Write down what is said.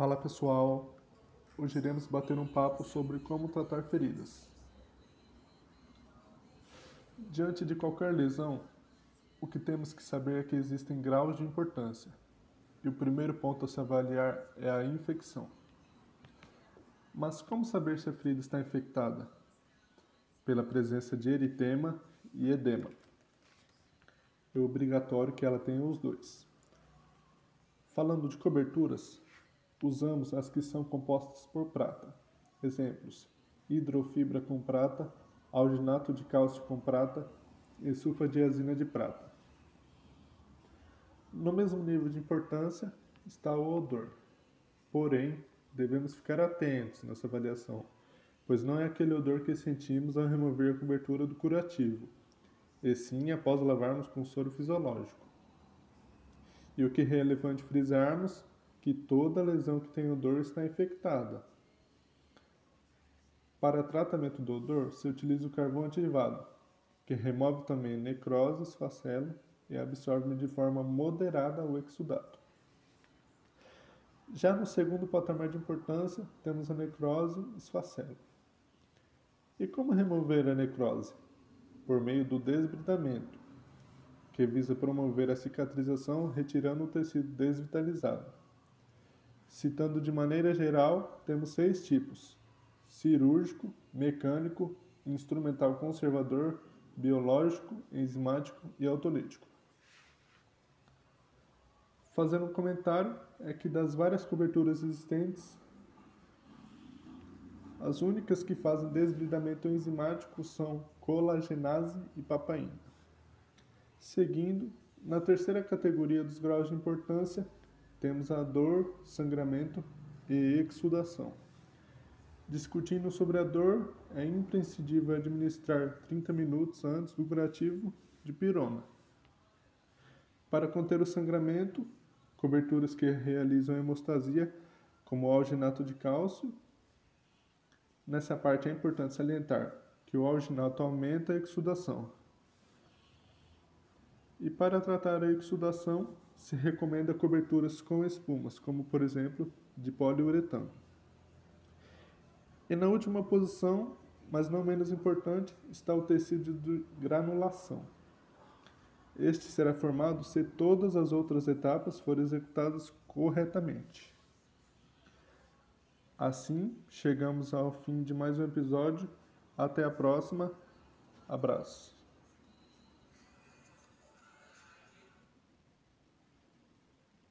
Fala pessoal, hoje iremos bater um papo sobre como tratar feridas. Diante de qualquer lesão, o que temos que saber é que existem graus de importância, e o primeiro ponto a se avaliar é a infecção. Mas como saber se a ferida está infectada? Pela presença de eritema e edema. É obrigatório que ela tenha os dois. Falando de coberturas, usamos as que são compostas por prata. Exemplos: hidrofibra com prata, alginato de cálcio com prata e sulfadiazina de prata. No mesmo nível de importância está o odor. Porém, devemos ficar atentos nessa avaliação, pois não é aquele odor que sentimos ao remover a cobertura do curativo, e sim após lavarmos com soro fisiológico. E o que é relevante frisarmos que toda lesão que tem odor está infectada. Para tratamento do odor, se utiliza o carvão ativado, que remove também necrose, esfacelo e absorve de forma moderada o exudato. Já no segundo patamar de importância, temos a necrose esfacelo. E como remover a necrose? Por meio do desbridamento, que visa promover a cicatrização retirando o tecido desvitalizado. Citando de maneira geral, temos seis tipos: cirúrgico, mecânico, instrumental conservador, biológico, enzimático e autolítico. Fazendo um comentário, é que das várias coberturas existentes, as únicas que fazem desbridamento enzimático são colagenase e papaina. Seguindo, na terceira categoria dos graus de importância, temos a dor, sangramento e exudação. Discutindo sobre a dor, é imprescindível administrar 30 minutos antes do curativo de pirona. Para conter o sangramento, coberturas que realizam hemostasia, como o alginato de cálcio. Nessa parte é importante salientar que o alginato aumenta a exudação. E para tratar a exudação, se recomenda coberturas com espumas, como por exemplo de poliuretano. E na última posição, mas não menos importante, está o tecido de granulação. Este será formado se todas as outras etapas forem executadas corretamente. Assim, chegamos ao fim de mais um episódio. Até a próxima. Abraço.